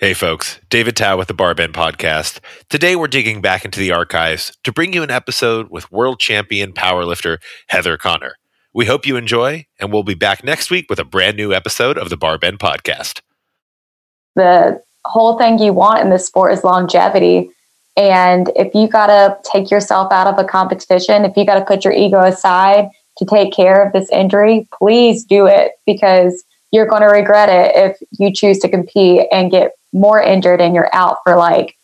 Hey folks, David Tao with the Barbend Podcast. Today we're digging back into the archives to bring you an episode with world champion powerlifter Heather Connor. We hope you enjoy, and we'll be back next week with a brand new episode of the Barbend Podcast. The whole thing you want in this sport is longevity. And if you got to take yourself out of a competition, if you got to put your ego aside to take care of this injury, please do it because you're going to regret it if you choose to compete and get more injured and you're out for like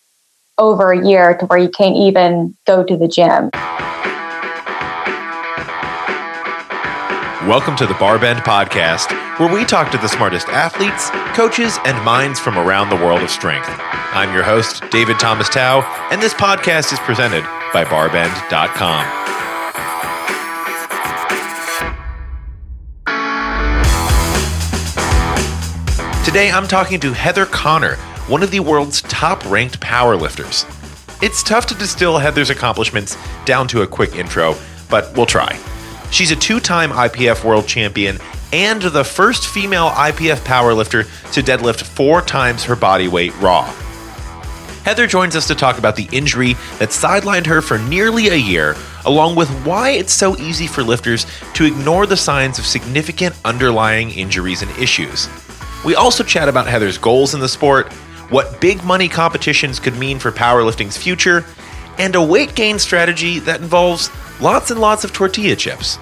over a year to where you can't even go to the gym. Welcome to the Barbend Podcast, where we talk to the smartest athletes, coaches, and minds from around the world of strength. I'm your host, David Thomas Tao, and this podcast is presented by barbend.com. Today I'm talking to Heather Connor, one of the world's top ranked powerlifters. It's tough to distill Heather's accomplishments down to a quick intro, but we'll try. She's a two time IPF world champion and the first female IPF powerlifter to deadlift four times her body weight raw. Heather joins us to talk about the injury that sidelined her for nearly a year, along with why it's so easy for lifters to ignore the signs of significant underlying injuries and issues. We also chat about Heather's goals in the sport, what big money competitions could mean for powerlifting's future, and a weight gain strategy that involves lots and lots of tortilla chips.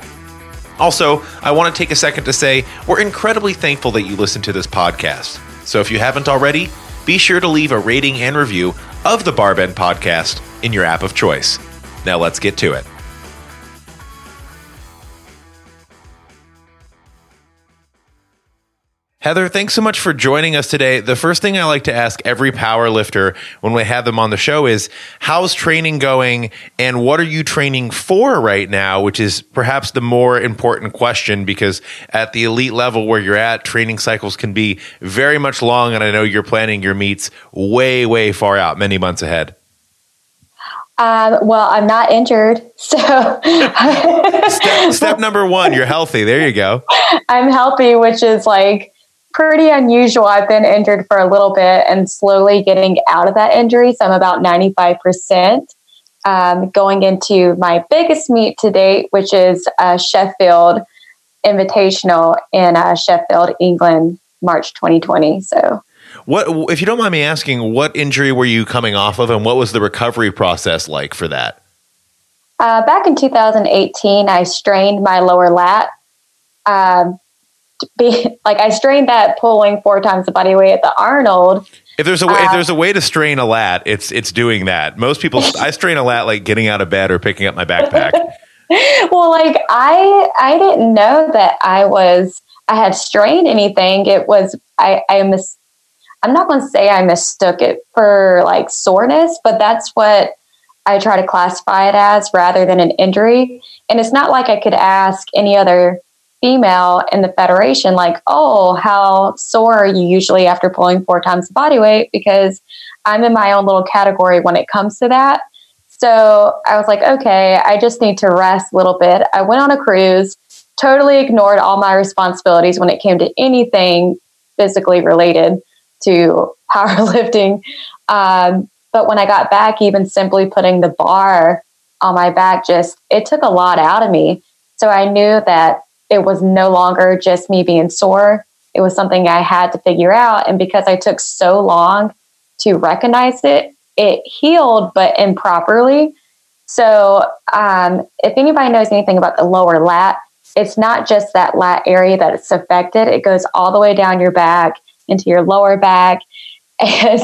Also, I want to take a second to say we're incredibly thankful that you listen to this podcast. So if you haven't already, be sure to leave a rating and review of the Barbend podcast in your app of choice. Now let's get to it. Heather, thanks so much for joining us today. The first thing I like to ask every power lifter when we have them on the show is how's training going and what are you training for right now, which is perhaps the more important question because at the elite level where you're at, training cycles can be very much long. And I know you're planning your meets way, way far out, many months ahead. Um, well, I'm not injured. So, step, step number one, you're healthy. There you go. I'm healthy, which is like, pretty unusual. I've been injured for a little bit and slowly getting out of that injury. So I'm about 95%. Um, going into my biggest meet to date, which is uh, Sheffield Invitational in uh, Sheffield, England, March 2020. So, what if you don't mind me asking, what injury were you coming off of, and what was the recovery process like for that? Uh, back in 2018, I strained my lower lat. Um, be like I strained that pulling four times the body weight at the Arnold. If there's a way, uh, if there's a way to strain a lat, it's it's doing that. Most people, I strain a lat like getting out of bed or picking up my backpack. well, like I I didn't know that I was I had strained anything. It was I I mis I'm not going to say I mistook it for like soreness, but that's what I try to classify it as rather than an injury. And it's not like I could ask any other female in the federation like oh how sore are you usually after pulling four times the body weight because i'm in my own little category when it comes to that. So i was like okay i just need to rest a little bit. I went on a cruise totally ignored all my responsibilities when it came to anything physically related to powerlifting. Um, but when i got back even simply putting the bar on my back just it took a lot out of me. So i knew that it was no longer just me being sore. It was something I had to figure out. And because I took so long to recognize it, it healed, but improperly. So, um, if anybody knows anything about the lower lat, it's not just that lat area that it's affected, it goes all the way down your back into your lower back. And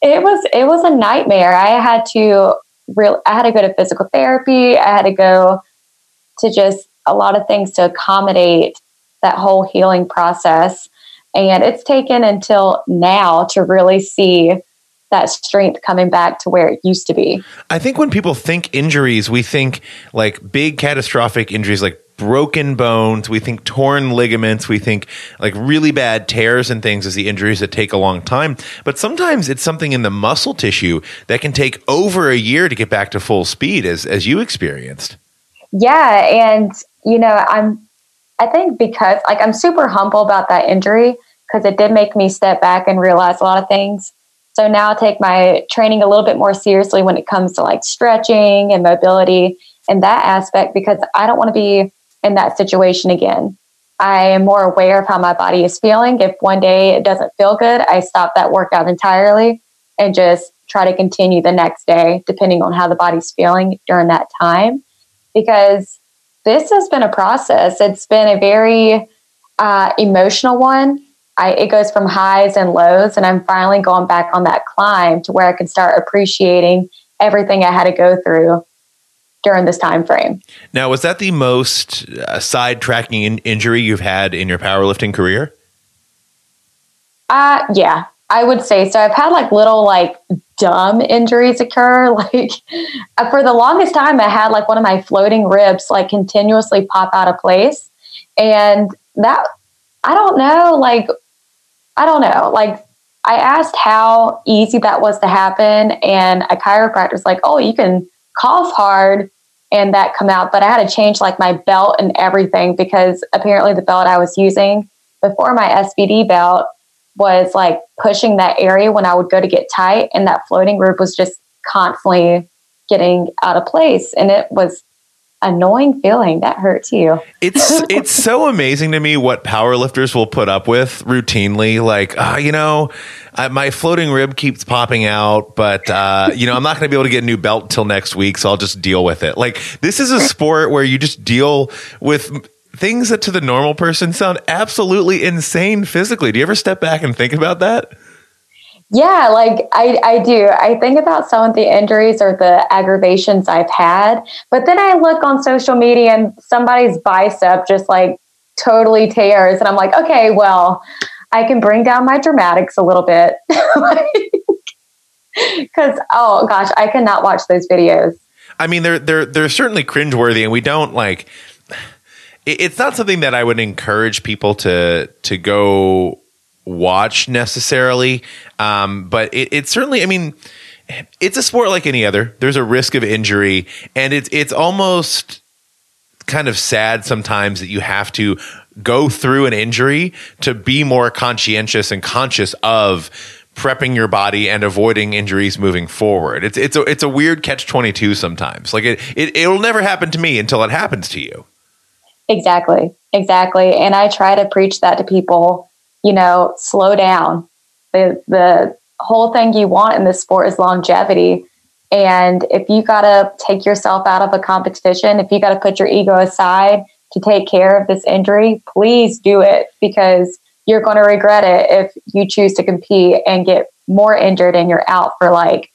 it was it was a nightmare. I had to real I had to go to physical therapy. I had to go to just a lot of things to accommodate that whole healing process. And it's taken until now to really see that strength coming back to where it used to be. I think when people think injuries, we think like big catastrophic injuries like broken bones, we think torn ligaments, we think like really bad tears and things as the injuries that take a long time. But sometimes it's something in the muscle tissue that can take over a year to get back to full speed as as you experienced. Yeah, and you know, I'm, I think because like I'm super humble about that injury because it did make me step back and realize a lot of things. So now I take my training a little bit more seriously when it comes to like stretching and mobility and that aspect because I don't want to be in that situation again. I am more aware of how my body is feeling. If one day it doesn't feel good, I stop that workout entirely and just try to continue the next day, depending on how the body's feeling during that time. Because this has been a process. It's been a very uh, emotional one. I, it goes from highs and lows, and I'm finally going back on that climb to where I can start appreciating everything I had to go through during this time frame. Now, was that the most uh, sidetracking in- injury you've had in your powerlifting career? Uh, yeah, I would say so. I've had like little like dumb injuries occur. Like for the longest time, I had like one of my floating ribs like continuously pop out of place, and that I don't know. Like I don't know. Like I asked how easy that was to happen, and a chiropractor was like, "Oh, you can cough hard and that come out. But I had to change like my belt and everything because apparently the belt I was using before my SBD belt was like pushing that area when I would go to get tight, and that floating rib was just constantly getting out of place, and it was annoying feeling that hurts you. it's it's so amazing to me what powerlifters will put up with routinely. Like, uh, you know, I, my floating rib keeps popping out, but uh, you know, I'm not going to be able to get a new belt till next week, so I'll just deal with it. Like, this is a sport where you just deal with things that to the normal person sound absolutely insane physically. Do you ever step back and think about that? Yeah, like I, I do. I think about some of the injuries or the aggravations I've had, but then I look on social media and somebody's bicep just like totally tears. And I'm like, okay, well, I can bring down my dramatics a little bit. Because, oh gosh, I cannot watch those videos. I mean, they're they're they're certainly cringeworthy, and we don't like. It's not something that I would encourage people to to go watch necessarily, um, but it, it certainly. I mean, it's a sport like any other. There's a risk of injury, and it's it's almost kind of sad sometimes that you have to go through an injury to be more conscientious and conscious of prepping your body and avoiding injuries moving forward. It's it's a it's a weird catch twenty two sometimes. Like it, it it'll never happen to me until it happens to you. Exactly. Exactly. And I try to preach that to people, you know, slow down. The the whole thing you want in this sport is longevity. And if you got to take yourself out of a competition, if you got to put your ego aside to take care of this injury, please do it because you're going to regret it if you choose to compete and get more injured and you're out for like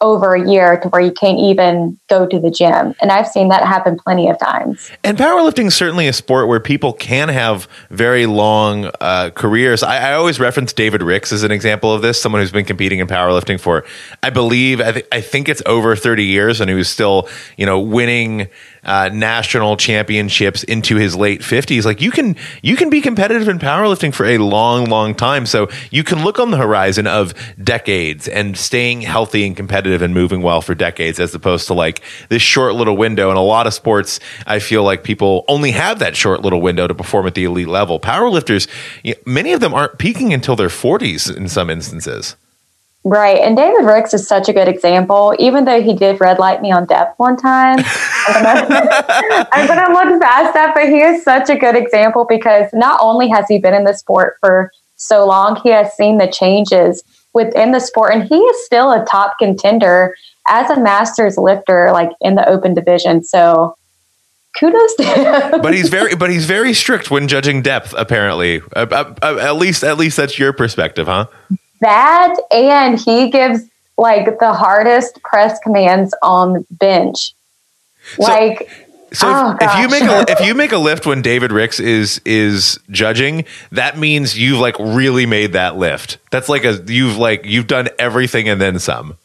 over a year to where you can't even go to the gym. And I've seen that happen plenty of times. And powerlifting is certainly a sport where people can have very long uh, careers. I, I, always reference David Ricks as an example of this, someone who's been competing in powerlifting for, I believe, I, th- I think it's over 30 years and who's still, you know, winning uh, national championships into his late 50s like you can you can be competitive in powerlifting for a long long time. So you can look on the horizon of decades and staying healthy and competitive and moving well for decades as opposed to like this short little window. In a lot of sports i feel like people only have that short little window to perform at the elite level. Powerlifters many of them aren't peaking until their 40s in some instances Right. And David Ricks is such a good example, even though he did red light me on depth one time. I'm going to look past that, but he is such a good example because not only has he been in the sport for so long, he has seen the changes within the sport, and he is still a top contender as a masters lifter, like in the open division. So kudos to him. but he's very, but he's very strict when judging depth. Apparently, uh, uh, uh, at least, at least that's your perspective, huh? That and he gives like the hardest press commands on bench. So, like so oh, if, if, you make a if you make a lift when David Ricks is is judging, that means you've like really made that lift. That's like a you've like you've done everything and then some.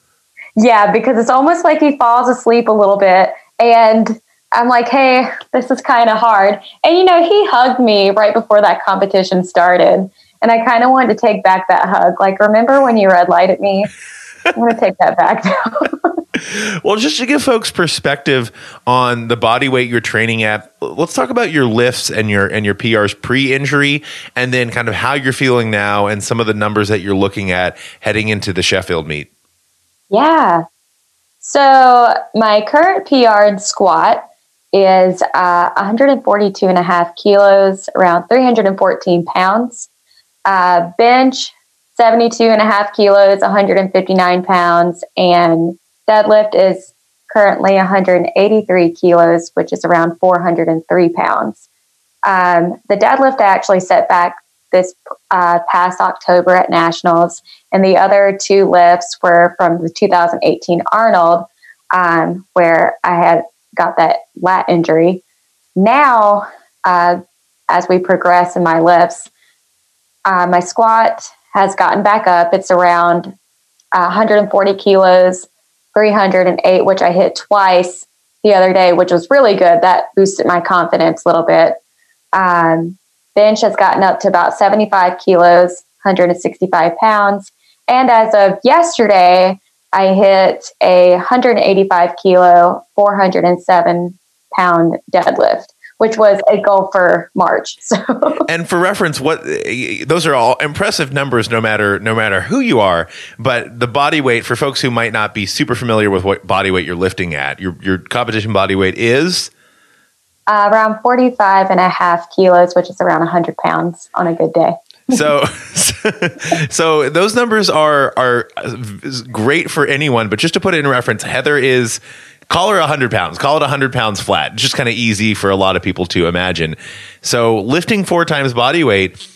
Yeah, because it's almost like he falls asleep a little bit and I'm like, "Hey, this is kind of hard." And you know, he hugged me right before that competition started. And I kind of wanted to take back that hug. Like, remember when you red light at me? I'm going to take that back now. well, just to give folks perspective on the body weight you're training at, let's talk about your lifts and your and your PRs pre-injury, and then kind of how you're feeling now, and some of the numbers that you're looking at heading into the Sheffield meet. Yeah. So my current PR in squat is uh, 142 and a half kilos, around 314 pounds. Uh, bench 72 and a half kilos, 159 pounds, and deadlift is currently 183 kilos, which is around 403 pounds. Um, the deadlift I actually set back this uh, past October at Nationals, and the other two lifts were from the 2018 Arnold, um, where I had got that lat injury. Now, uh, as we progress in my lifts, uh, my squat has gotten back up. It's around 140 kilos 308, which I hit twice the other day, which was really good. That boosted my confidence a little bit. Um, bench has gotten up to about 75 kilos, 165 pounds. And as of yesterday, I hit a 185 kilo, 407 pound deadlift which was a goal for March. So. And for reference, what those are all impressive numbers, no matter no matter who you are. But the body weight for folks who might not be super familiar with what body weight you're lifting at, your your competition body weight is uh, around 45 and a half kilos, which is around 100 pounds on a good day. so so those numbers are are great for anyone but just to put it in reference heather is call her 100 pounds. Call it 100 pounds flat. It's just kind of easy for a lot of people to imagine. So lifting four times body weight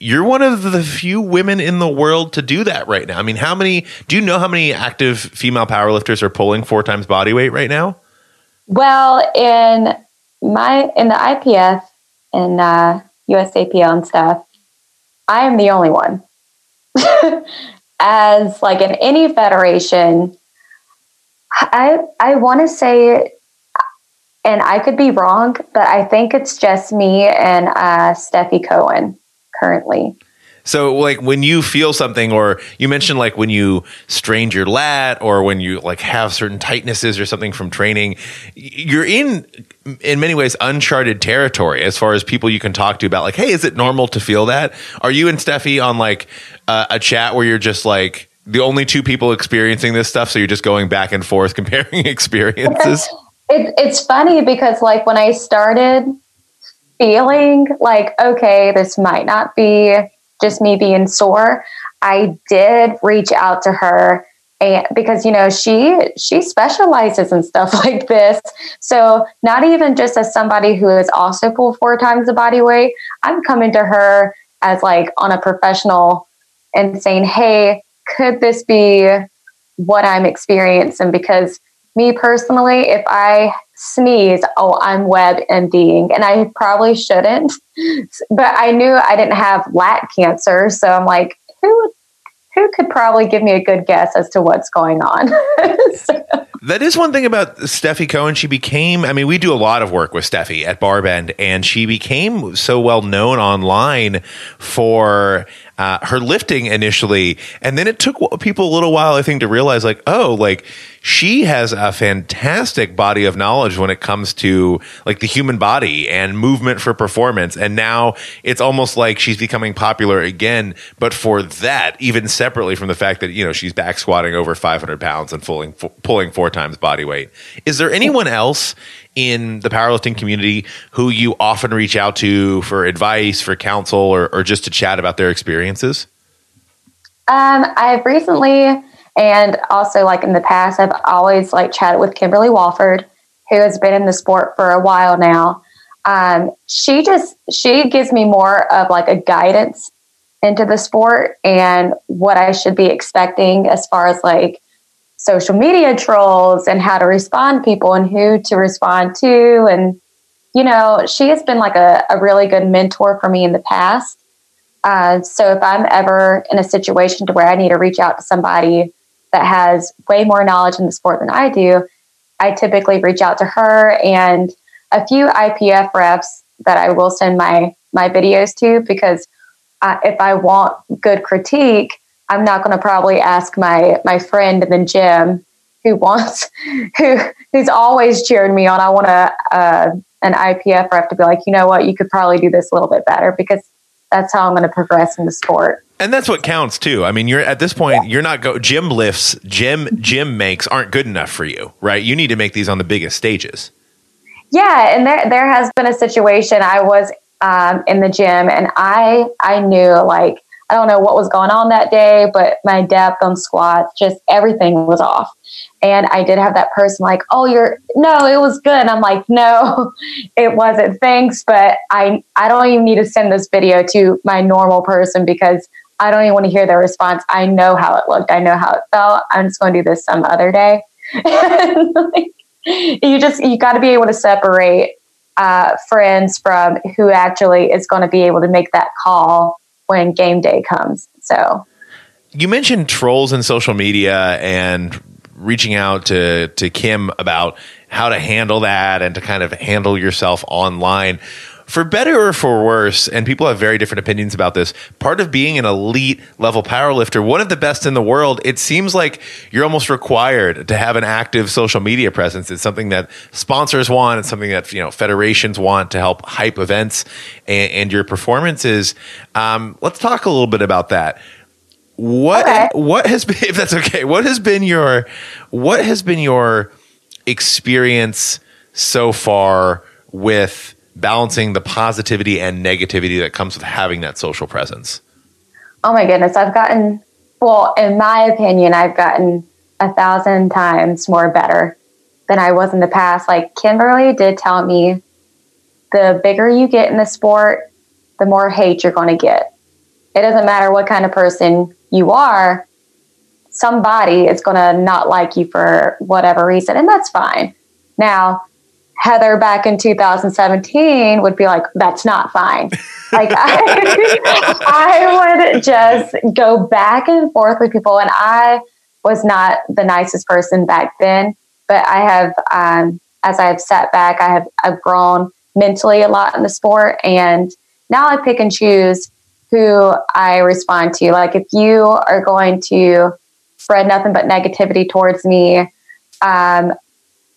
you're one of the few women in the world to do that right now. I mean how many do you know how many active female powerlifters are pulling four times body weight right now? Well in my in the ipf and uh, usapl and stuff i am the only one. As like in any federation I I want to say, and I could be wrong, but I think it's just me and uh, Stefi Cohen currently. So, like when you feel something, or you mentioned like when you strained your lat, or when you like have certain tightnesses or something from training, you're in in many ways uncharted territory as far as people you can talk to about like, hey, is it normal to feel that? Are you and Stefi on like uh, a chat where you're just like, the only two people experiencing this stuff, so you're just going back and forth comparing experiences. it, it's funny because like when I started feeling like okay, this might not be just me being sore, I did reach out to her and because you know she she specializes in stuff like this so not even just as somebody who is also pulled four times the body weight i'm coming to her as like on a professional and saying hey could this be what I'm experiencing? Because me personally, if I sneeze, oh, I'm WebMDing, and I probably shouldn't. But I knew I didn't have lat cancer, so I'm like, who who could probably give me a good guess as to what's going on? so. That is one thing about Stefi Cohen. She became, I mean, we do a lot of work with Stefi at Barbend, and she became so well known online for uh, her lifting initially, and then it took people a little while, I think, to realize like, oh, like she has a fantastic body of knowledge when it comes to like the human body and movement for performance. And now it's almost like she's becoming popular again, but for that, even separately from the fact that you know she's back squatting over 500 pounds and pulling pulling four times body weight. Is there anyone else in the powerlifting community who you often reach out to for advice, for counsel, or, or just to chat about their experiences? Um, I've recently and also like in the past, I've always like chatted with Kimberly Walford, who has been in the sport for a while now. Um, she just she gives me more of like a guidance into the sport and what I should be expecting as far as like social media trolls and how to respond people and who to respond to. And, you know, she has been like a, a really good mentor for me in the past. Uh, so if I'm ever in a situation to where I need to reach out to somebody that has way more knowledge in the sport than I do, I typically reach out to her and a few IPF reps that I will send my my videos to because uh, if I want good critique, I'm not going to probably ask my my friend in the gym who wants who who's always cheered me on. I want a uh, an IPF rep to be like, you know what, you could probably do this a little bit better because that's how I'm going to progress in the sport. And that's what counts too. I mean, you're at this point, you're not go gym lifts, gym gym makes aren't good enough for you, right? You need to make these on the biggest stages. Yeah, and there there has been a situation. I was um, in the gym, and I I knew like I don't know what was going on that day, but my depth on squats, just everything was off. And I did have that person like, oh, you're no, it was good. And I'm like, no, it wasn't. Thanks, but I I don't even need to send this video to my normal person because I don't even want to hear their response. I know how it looked. I know how it felt. I'm just going to do this some other day. like, you just you got to be able to separate uh, friends from who actually is going to be able to make that call when game day comes. So you mentioned trolls in social media and reaching out to to Kim about how to handle that and to kind of handle yourself online for better or for worse, and people have very different opinions about this, part of being an elite level powerlifter, one of the best in the world, it seems like you're almost required to have an active social media presence. It's something that sponsors want, it's something that you know federations want to help hype events and, and your performances. Um, let's talk a little bit about that. What okay. what has been if that's okay, what has been your what has been your experience so far with balancing the positivity and negativity that comes with having that social presence? Oh my goodness, I've gotten, well, in my opinion, I've gotten a thousand times more better than I was in the past. Like Kimberly did tell me the bigger you get in the sport, the more hate you're going to get. It doesn't matter what kind of person you are, somebody is going to not like you for whatever reason, and that's fine. Now, Heather back in 2017 would be like, that's not fine. like I, I would just go back and forth with people. And I was not the nicest person back then, but I have, um, as I've sat back, I have, I've grown mentally a lot in the sport. And now I pick and choose who I respond to. Like if you are going to spread nothing but negativity towards me, um,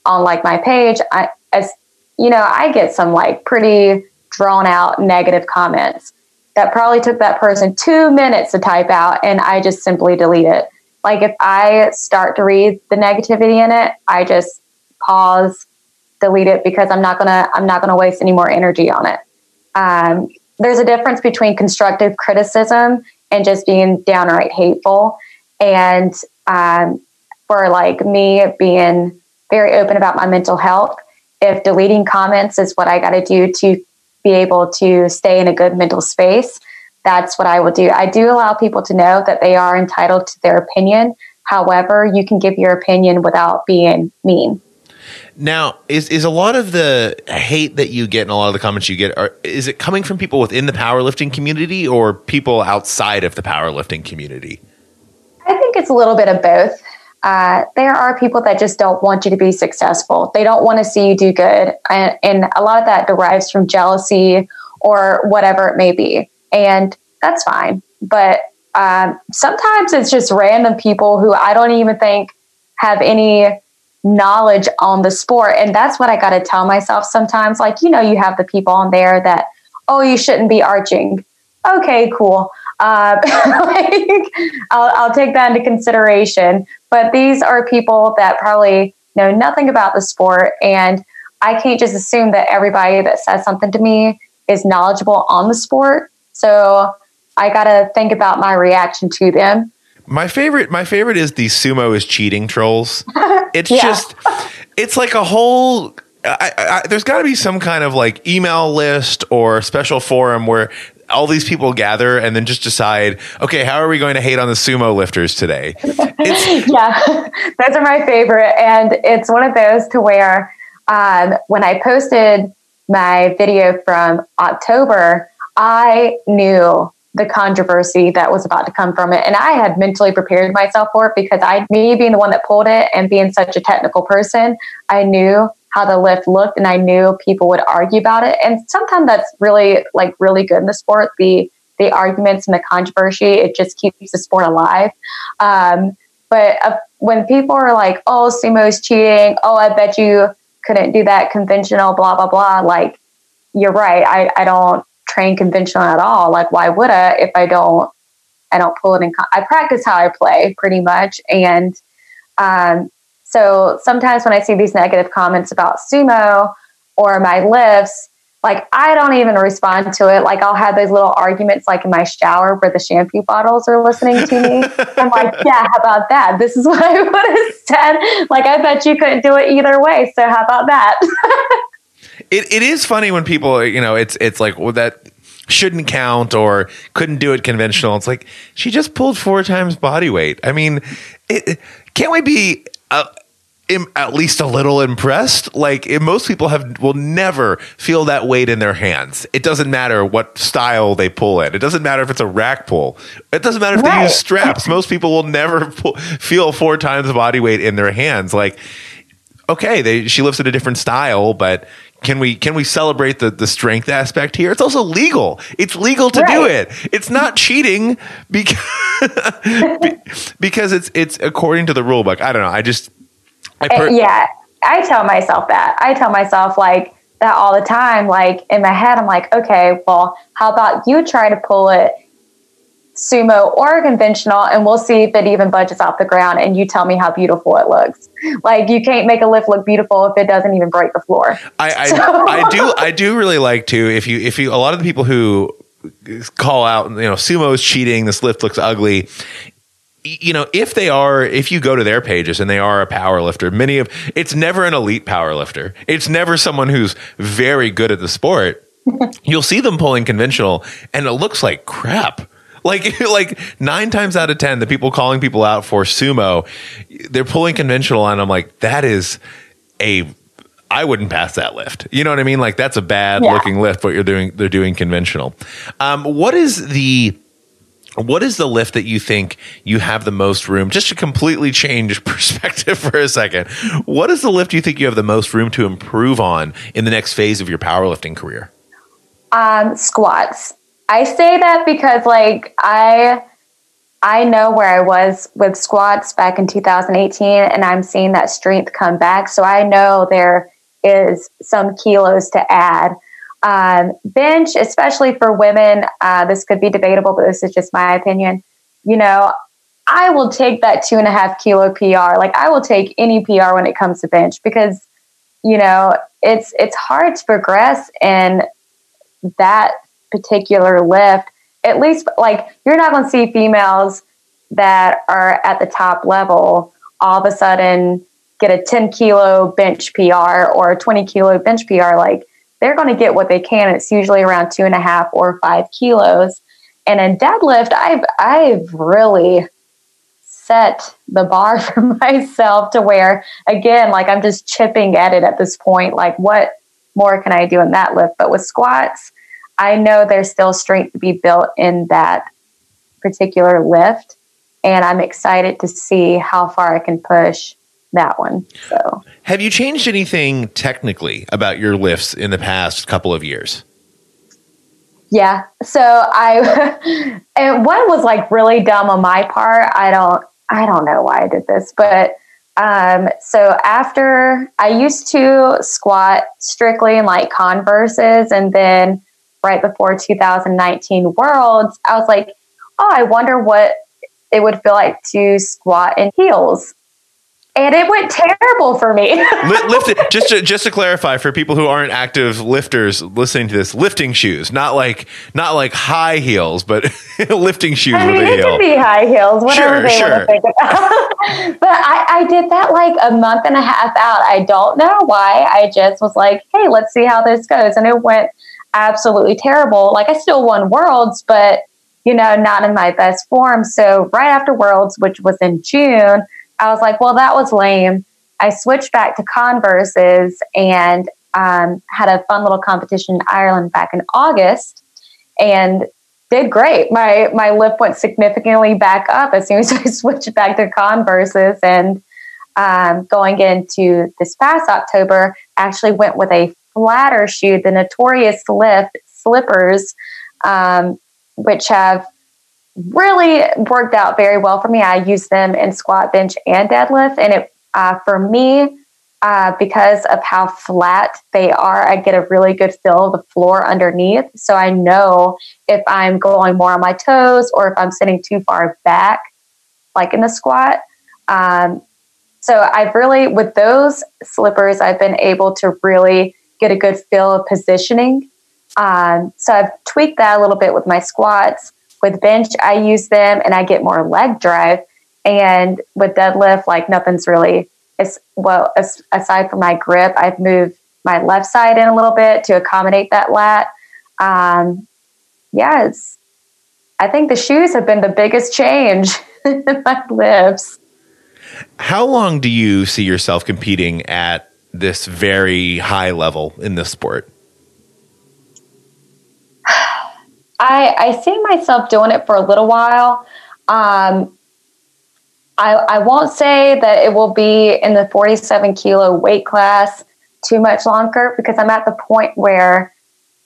on like my page, I, as you know, I get some like pretty drawn out negative comments that probably took that person two minutes to type out, and I just simply delete it. Like if I start to read the negativity in it, I just pause, delete it because I'm not gonna I'm not gonna waste any more energy on it. Um, there's a difference between constructive criticism and just being downright hateful. And um, for like me being very open about my mental health, if deleting comments is what I got to do to be able to stay in a good mental space, that's what I will do. I do allow people to know that they are entitled to their opinion. However, you can give your opinion without being mean. Now, is is a lot of the hate that you get and a lot of the comments you get are is it coming from people within the powerlifting community or people outside of the powerlifting community? I think it's a little bit of both uh, there are people that just don't want you to be successful. They don't want to see you do good. And, and a lot of that derives from jealousy or whatever it may be. And that's fine. But um, sometimes it's just random people who I don't even think have any knowledge on the sport. And that's what I got to tell myself sometimes. Like, you know, you have the people on there that, oh, you shouldn't be arching. Okay, cool. Uh, like, I'll, I'll take that into consideration. But these are people that probably know nothing about the sport. And I can't just assume that everybody that says something to me is knowledgeable on the sport. So I got to think about my reaction to them. My favorite, my favorite is the sumo is cheating trolls. It's yeah. just, it's like a whole. I, I, there's got to be some kind of like email list or special forum where all these people gather and then just decide, okay, how are we going to hate on the sumo lifters today? yeah, those are my favorite. And it's one of those to where um, when I posted my video from October, I knew the controversy that was about to come from it. And I had mentally prepared myself for it because I, me being the one that pulled it and being such a technical person, I knew how the lift looked and I knew people would argue about it. And sometimes that's really like really good in the sport. The the arguments and the controversy, it just keeps the sport alive. Um, But uh, when people are like, "Oh, sumo's cheating," "Oh, I bet you couldn't do that conventional," blah blah blah. Like, you're right. I I don't train conventional at all. Like, why would I if I don't? I don't pull it in. Con- I practice how I play pretty much, and um, so sometimes when I see these negative comments about sumo or my lifts, like I don't even respond to it. Like I'll have those little arguments like in my shower where the shampoo bottles are listening to me. I'm like, yeah, how about that? This is what I would have said. Like I bet you couldn't do it either way. So how about that? it, it is funny when people, you know, it's it's like well, that shouldn't count or couldn't do it conventional. It's like she just pulled four times body weight. I mean, it, can't we be uh, at least a little impressed. Like most people have will never feel that weight in their hands. It doesn't matter what style they pull it. It doesn't matter if it's a rack pull. It doesn't matter if right. they use straps. Most people will never pull, feel four times the body weight in their hands. Like okay, they, she lifts in a different style, but can we can we celebrate the the strength aspect here? It's also legal. It's legal to right. do it. It's not cheating because because it's it's according to the rule book. I don't know. I just I eh, per- yeah, I tell myself that. I tell myself like that all the time. Like in my head, I'm like, okay, well, how about you try to pull it sumo or conventional and we'll see if it even budges off the ground and you tell me how beautiful it looks. Like you can't make a lift look beautiful if it doesn't even break the floor. I I, so. I do I do really like to if you if you a lot of the people who call out you know sumo is cheating this lift looks ugly you know, if they are, if you go to their pages and they are a power lifter, many of it's never an elite power lifter. It's never someone who's very good at the sport. You'll see them pulling conventional and it looks like crap. Like like nine times out of ten, the people calling people out for sumo, they're pulling conventional, and I'm like, that is a I wouldn't pass that lift. You know what I mean? Like that's a bad yeah. looking lift. What you're doing, they're doing conventional. Um, what is the what is the lift that you think you have the most room just to completely change perspective for a second what is the lift you think you have the most room to improve on in the next phase of your powerlifting career? Um, squats. I say that because like i i know where i was with squats back in 2018 and i'm seeing that strength come back. So i know there is some kilos to add um, bench, especially for women, uh, this could be debatable, but this is just my opinion. You know, I will take that two and a half kilo PR. Like I will take any PR when it comes to bench because, you know, it's it's hard to progress in that particular lift. At least, like you're not going to see females that are at the top level all of a sudden get a 10 kilo bench PR or a 20 kilo bench PR. Like they're going to get what they can. It's usually around two and a half or five kilos. And in deadlift, I've I've really set the bar for myself to where again, like I'm just chipping at it at this point. Like what more can I do in that lift? But with squats, I know there's still strength to be built in that particular lift. And I'm excited to see how far I can push that one. So, have you changed anything technically about your lifts in the past couple of years? Yeah. So I, and one was like really dumb on my part. I don't, I don't know why I did this, but um, so after I used to squat strictly in like Converses, and then right before 2019 Worlds, I was like, oh, I wonder what it would feel like to squat in heels and it went terrible for me. Lift it just to, just to clarify for people who aren't active lifters listening to this, lifting shoes, not like not like high heels, but lifting shoes I mean, with a heel. It be high heels, whatever sure, they sure. want to think about. but I, I did that like a month and a half out. I don't know why. I just was like, hey, let's see how this goes, and it went absolutely terrible. Like I still won worlds, but you know, not in my best form. So right after worlds, which was in June. I was like, well, that was lame. I switched back to Converses and um, had a fun little competition in Ireland back in August and did great. My my lip went significantly back up as soon as I switched back to Converses and um, going into this past October, actually went with a flatter shoe, the Notorious Lift slippers, um, which have really worked out very well for me. I use them in squat, bench, and deadlift. And it, uh, for me, uh, because of how flat they are, I get a really good feel of the floor underneath. So I know if I'm going more on my toes or if I'm sitting too far back, like in the squat. Um, so I've really, with those slippers, I've been able to really get a good feel of positioning. Um, so I've tweaked that a little bit with my squats. With bench, I use them and I get more leg drive. And with deadlift, like nothing's really as well as, aside from my grip. I've moved my left side in a little bit to accommodate that lat. Um, yeah, it's, I think the shoes have been the biggest change in my lifts. How long do you see yourself competing at this very high level in this sport? I, I see myself doing it for a little while. Um, I, I won't say that it will be in the 47 kilo weight class too much longer because I'm at the point where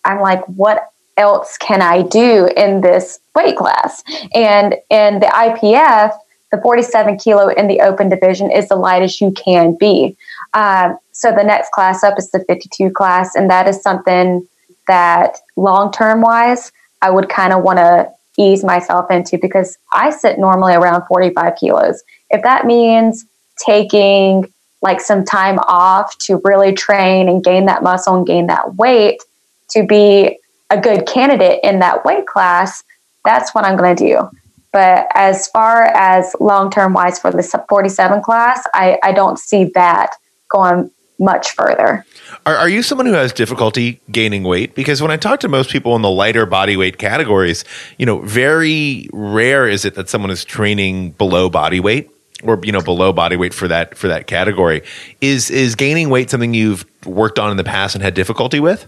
I'm like, what else can I do in this weight class? And in the IPF, the 47 kilo in the open division is the lightest you can be. Um, so the next class up is the 52 class, and that is something that long term wise, I would kind of want to ease myself into because I sit normally around 45 kilos. If that means taking like some time off to really train and gain that muscle and gain that weight to be a good candidate in that weight class, that's what I'm going to do. But as far as long term wise for the 47 class, I, I don't see that going much further. Are, are you someone who has difficulty gaining weight? Because when I talk to most people in the lighter body weight categories, you know, very rare is it that someone is training below body weight or you know below body weight for that for that category. Is is gaining weight something you've worked on in the past and had difficulty with?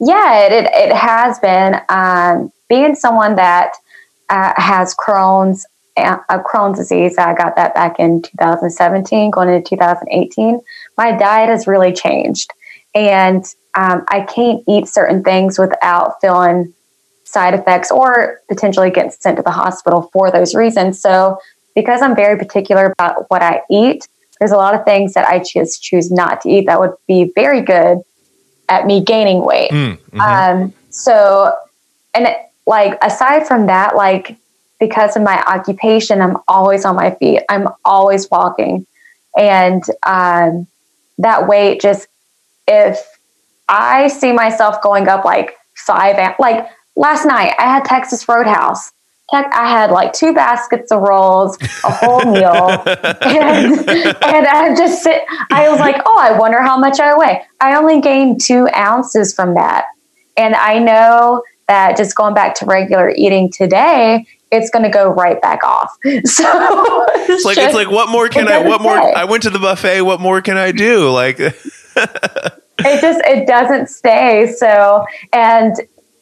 Yeah, it it has been. Um, being someone that uh, has Crohn's uh, Crohn's disease, I got that back in 2017, going into 2018 my diet has really changed. And um, I can't eat certain things without feeling side effects or potentially getting sent to the hospital for those reasons. So, because I'm very particular about what I eat, there's a lot of things that I just choose not to eat that would be very good at me gaining weight. Mm, mm-hmm. um, so, and it, like aside from that, like because of my occupation, I'm always on my feet. I'm always walking, and um, that weight just if I see myself going up like five, like last night I had Texas Roadhouse. I had like two baskets of rolls, a whole meal, and, and I just sit. I was like, oh, I wonder how much I weigh. I only gained two ounces from that, and I know that just going back to regular eating today, it's going to go right back off. So it's like just, it's like what more can I? What more? I went to the buffet. What more can I do? Like it just it doesn't stay. So and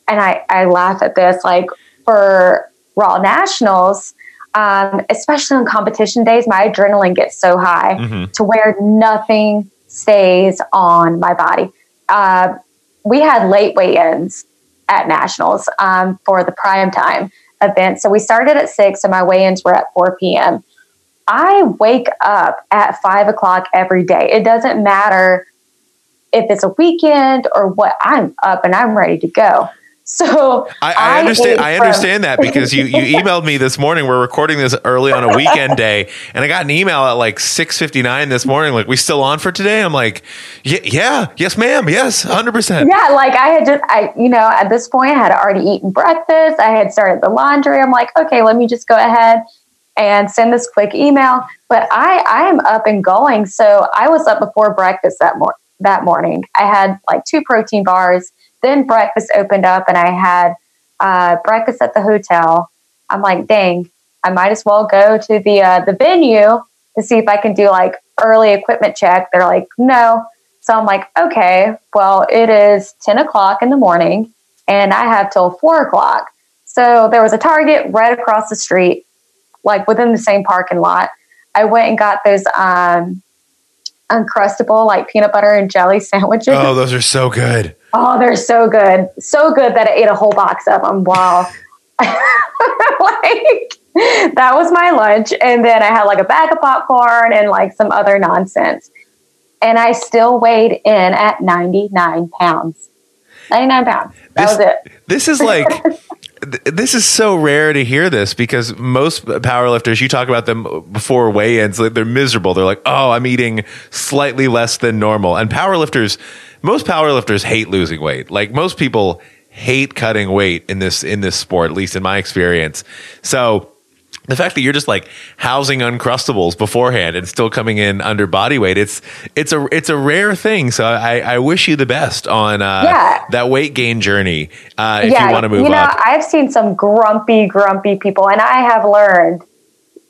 and I I laugh at this like for raw nationals. Um, especially on competition days, my adrenaline gets so high mm-hmm. to where nothing stays on my body. Uh, we had late weigh-ins at nationals um, for the prime time event. So we started at six and my weigh ins were at 4 p.m. I wake up at five o'clock every day. It doesn't matter if it's a weekend or what, I'm up and I'm ready to go. So I, I understand. I, understand that because you, you emailed me this morning. We're recording this early on a weekend day, and I got an email at like six fifty nine this morning. Like, we still on for today? I'm like, yeah, yeah yes, ma'am, yes, hundred percent. Yeah, like I had just, I you know, at this point, I had already eaten breakfast. I had started the laundry. I'm like, okay, let me just go ahead and send this quick email. But I I am up and going. So I was up before breakfast that mor- that morning. I had like two protein bars then breakfast opened up and I had uh, breakfast at the hotel. I'm like, dang, I might as well go to the uh, the venue to see if I can do like early equipment check. They're like, no. So I'm like, okay, well, it is 10 o'clock in the morning and I have till four o'clock. So there was a Target right across the street, like within the same parking lot. I went and got those um, uncrustable like peanut butter and jelly sandwiches. Oh, those are so good. Oh, they're so good. So good that I ate a whole box of them Wow. like that was my lunch. And then I had like a bag of popcorn and like some other nonsense. And I still weighed in at 99 pounds. 99 pounds. That this, was it. This is like this is so rare to hear this because most powerlifters, you talk about them before weigh-ins, they're miserable. They're like, "Oh, I'm eating slightly less than normal." And powerlifters, most powerlifters hate losing weight. Like most people hate cutting weight in this in this sport, at least in my experience. So the fact that you're just like housing uncrustables beforehand and still coming in under body weight it's it's a it's a rare thing. So i i wish you the best on uh, yeah. that weight gain journey uh, if yeah, you want to move you know up. i've seen some grumpy grumpy people and i have learned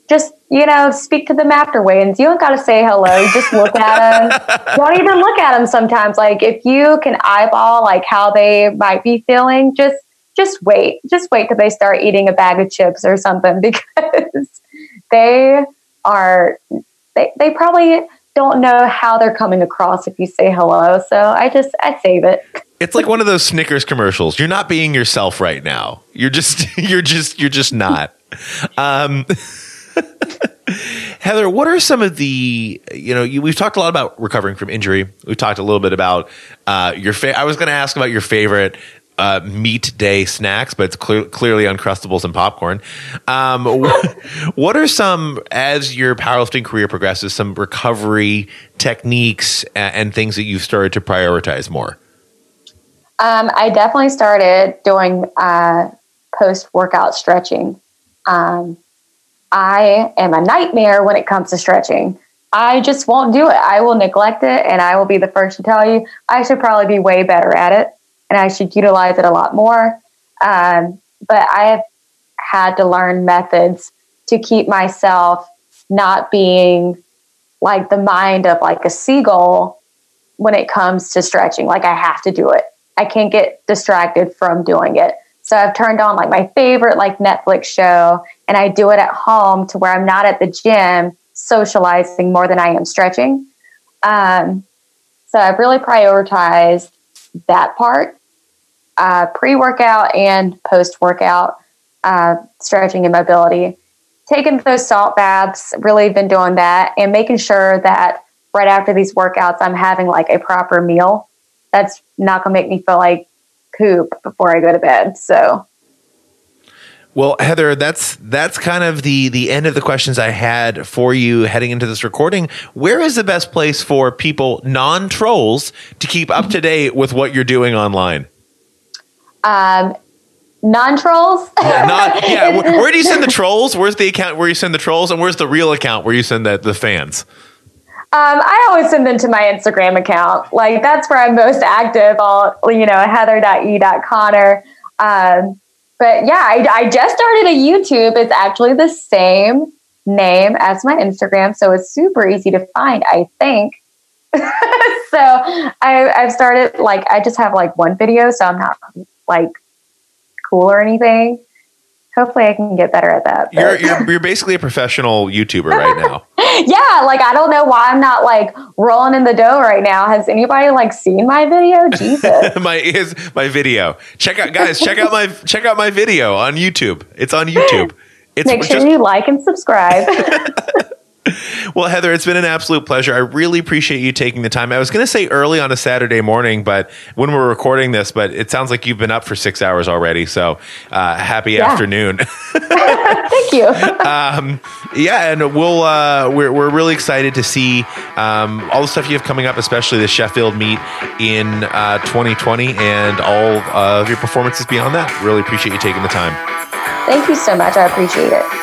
just you know speak to them after weigh-ins. You don't got to say hello. Just look at them don't even look at them sometimes. Like if you can eyeball like how they might be feeling just just wait. Just wait till they start eating a bag of chips or something because they are they, they probably don't know how they're coming across if you say hello. So I just I save it. It's like one of those Snickers commercials. You're not being yourself right now. You're just you're just you're just not. Um, Heather, what are some of the you know you, we've talked a lot about recovering from injury. We've talked a little bit about uh, your. Fa- I was going to ask about your favorite uh, meet day snacks, but it's clear, clearly Uncrustables and popcorn. Um, what are some, as your powerlifting career progresses, some recovery techniques and, and things that you've started to prioritize more? Um, I definitely started doing uh, post workout stretching. Um, I am a nightmare when it comes to stretching. I just won't do it. I will neglect it, and I will be the first to tell you I should probably be way better at it and I should utilize it a lot more. Um, but I have had to learn methods to keep myself not being like the mind of like a seagull when it comes to stretching. Like I have to do it. I can't get distracted from doing it. So I've turned on like my favorite like Netflix show and I do it at home to where I'm not at the gym socializing more than I am stretching. Um, so I've really prioritized that part uh, pre workout and post workout uh, stretching and mobility. Taking those salt baths, really been doing that, and making sure that right after these workouts, I'm having like a proper meal. That's not going to make me feel like poop before I go to bed. So, well, Heather, that's that's kind of the the end of the questions I had for you heading into this recording. Where is the best place for people non trolls to keep up to date with what you're doing online? Um, non trolls. yeah, not, yeah. Where, where, do you send the trolls? Where's the account where you send the trolls, and where's the real account where you send the, the fans? Um, I always send them to my Instagram account. Like that's where I'm most active. All you know, heather.e.connor. Um, but yeah, I, I just started a YouTube. It's actually the same name as my Instagram, so it's super easy to find. I think. so I, I've started like I just have like one video, so I'm not like cool or anything. Hopefully, I can get better at that. You're, you're, you're basically a professional YouTuber right now. yeah, like I don't know why I'm not like rolling in the dough right now. Has anybody like seen my video? Jesus, my is my video. Check out, guys. Check out my check out my video on YouTube. It's on YouTube. It's Make sure just, you like and subscribe. well, Heather, it's been an absolute pleasure. I really appreciate you taking the time. I was going to say early on a Saturday morning, but when we're recording this, but it sounds like you've been up for six hours already. So uh, happy yeah. afternoon. Thank you. um, yeah, and we'll uh, we're we're really excited to see um, all the stuff you have coming up, especially the Sheffield meet in uh, 2020, and all of your performances beyond that. Really appreciate you taking the time. Thank you so much. I appreciate it.